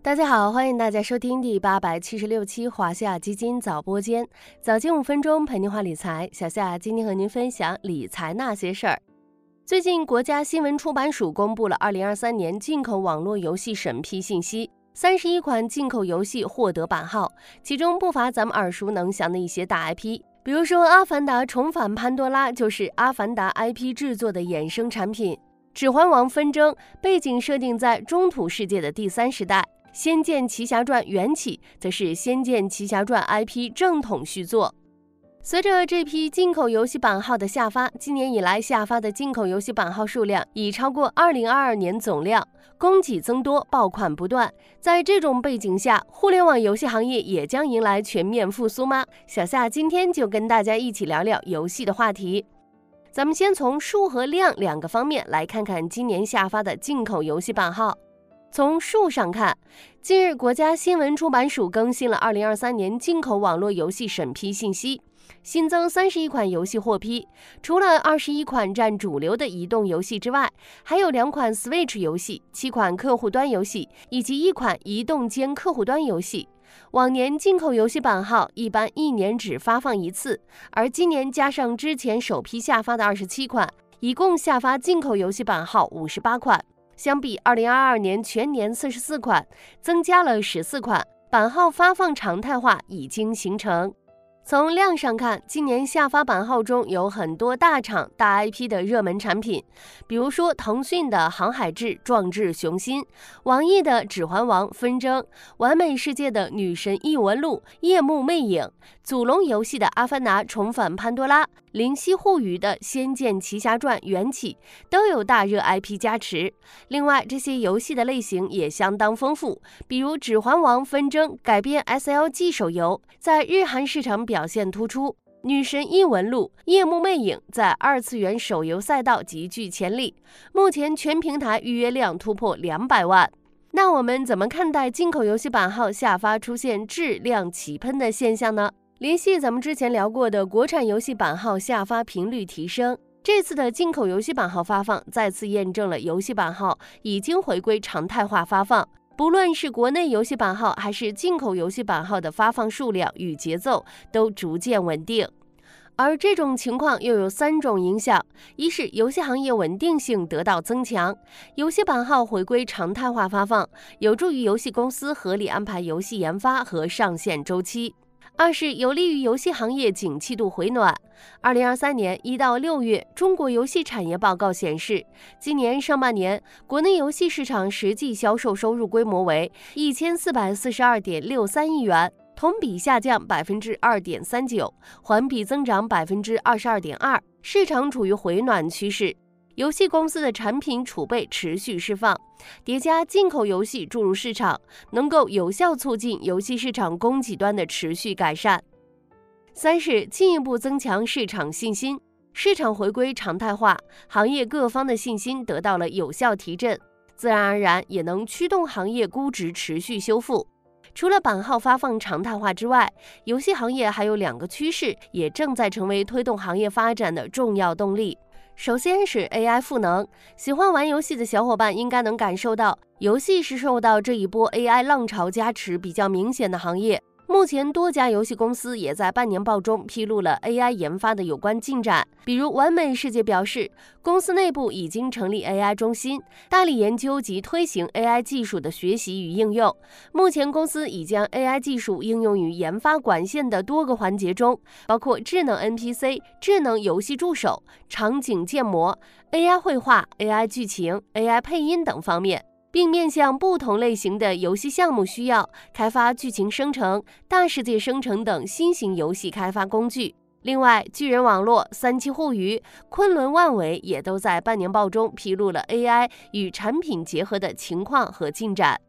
大家好，欢迎大家收听第八百七十六期华夏基金早播间，早间五分钟陪您话理财。小夏今天和您分享理财那些事儿。最近，国家新闻出版署公布了二零二三年进口网络游戏审批信息，三十一款进口游戏获得版号，其中不乏咱们耳熟能详的一些大 IP，比如说《阿凡达：重返潘多拉》就是《阿凡达》IP 制作的衍生产品，《指环王：纷争》背景设定在中土世界的第三时代。《仙剑奇侠传：缘起》则是《仙剑奇侠传》IP 正统续作。随着这批进口游戏版号的下发，今年以来下发的进口游戏版号数量已超过2022年总量，供给增多，爆款不断。在这种背景下，互联网游戏行业也将迎来全面复苏吗？小夏今天就跟大家一起聊聊游戏的话题。咱们先从数和量两个方面来看看今年下发的进口游戏版号。从数上看，近日国家新闻出版署更新了二零二三年进口网络游戏审批信息，新增三十一款游戏获批。除了二十一款占主流的移动游戏之外，还有两款 Switch 游戏、七款客户端游戏以及一款移动兼客户端游戏。往年进口游戏版号一般一年只发放一次，而今年加上之前首批下发的二十七款，一共下发进口游戏版号五十八款。相比二零二二年全年四十四款，增加了十四款，版号发放常态化已经形成。从量上看，今年下发版号中有很多大厂大 IP 的热门产品，比如说腾讯的《航海志：壮志雄心》，网易的《指环王：纷争》，完美世界的《女神异闻录：夜幕魅影》，祖龙游戏的《阿凡达：重返潘多拉》，灵犀互娱的《仙剑奇侠传：缘起》，都有大热 IP 加持。另外，这些游戏的类型也相当丰富，比如《指环王：纷争》改编 SLG 手游，在日韩市场表。现突出，《女神异闻录：夜幕魅影》在二次元手游赛道极具潜力，目前全平台预约量突破两百万。那我们怎么看待进口游戏版号下发出现质量齐喷的现象呢？联系咱们之前聊过的国产游戏版号下发频率提升，这次的进口游戏版号发放再次验证了游戏版号已经回归常态化发放。不论是国内游戏版号还是进口游戏版号的发放数量与节奏都逐渐稳定，而这种情况又有三种影响：一是游戏行业稳定性得到增强，游戏版号回归常态化发放，有助于游戏公司合理安排游戏研发和上线周期。二是有利于游戏行业景气度回暖。二零二三年一到六月，中国游戏产业报告显示，今年上半年国内游戏市场实际销售收入规模为一千四百四十二点六三亿元，同比下降百分之二点三九，环比增长百分之二十二点二，市场处于回暖趋势。游戏公司的产品储备持续释放，叠加进口游戏注入市场，能够有效促进游戏市场供给端的持续改善。三是进一步增强市场信心，市场回归常态化，行业各方的信心得到了有效提振，自然而然也能驱动行业估值持续修复。除了版号发放常态化之外，游戏行业还有两个趋势，也正在成为推动行业发展的重要动力。首先是 AI 赋能，喜欢玩游戏的小伙伴应该能感受到，游戏是受到这一波 AI 浪潮加持比较明显的行业。目前，多家游戏公司也在半年报中披露了 AI 研发的有关进展。比如，完美世界表示，公司内部已经成立 AI 中心，大力研究及推行 AI 技术的学习与应用。目前，公司已将 AI 技术应用于研发管线的多个环节中，包括智能 NPC、智能游戏助手、场景建模、AI 绘画、AI 剧情、AI 配音等方面。并面向不同类型的游戏项目需要，开发剧情生成、大世界生成等新型游戏开发工具。另外，巨人网络、三七互娱、昆仑万维也都在半年报中披露了 AI 与产品结合的情况和进展。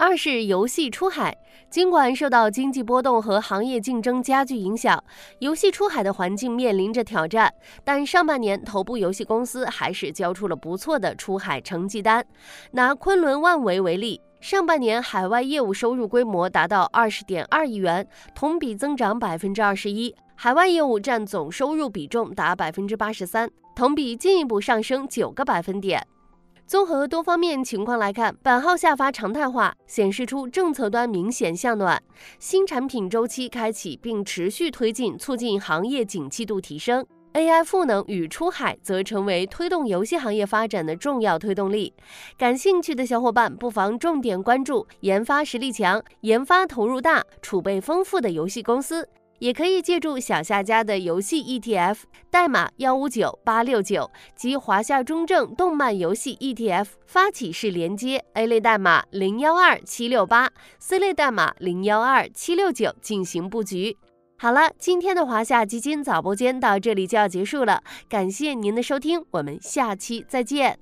二是游戏出海，尽管受到经济波动和行业竞争加剧影响，游戏出海的环境面临着挑战，但上半年头部游戏公司还是交出了不错的出海成绩单。拿昆仑万维为例，上半年海外业务收入规模达到二十点二亿元，同比增长百分之二十一，海外业务占总收入比重达百分之八十三，同比进一步上升九个百分点。综合多方面情况来看，版号下发常态化，显示出政策端明显向暖，新产品周期开启，并持续推进，促进行业景气度提升。AI 赋能与出海则成为推动游戏行业发展的重要推动力。感兴趣的小伙伴不妨重点关注研发实力强、研发投入大、储备丰富的游戏公司。也可以借助小夏家的游戏 ETF 代码幺五九八六九及华夏中证动漫游戏 ETF 发起式连接 A 类代码零幺二七六八，C 类代码零幺二七六九进行布局。好了，今天的华夏基金早播间到这里就要结束了，感谢您的收听，我们下期再见。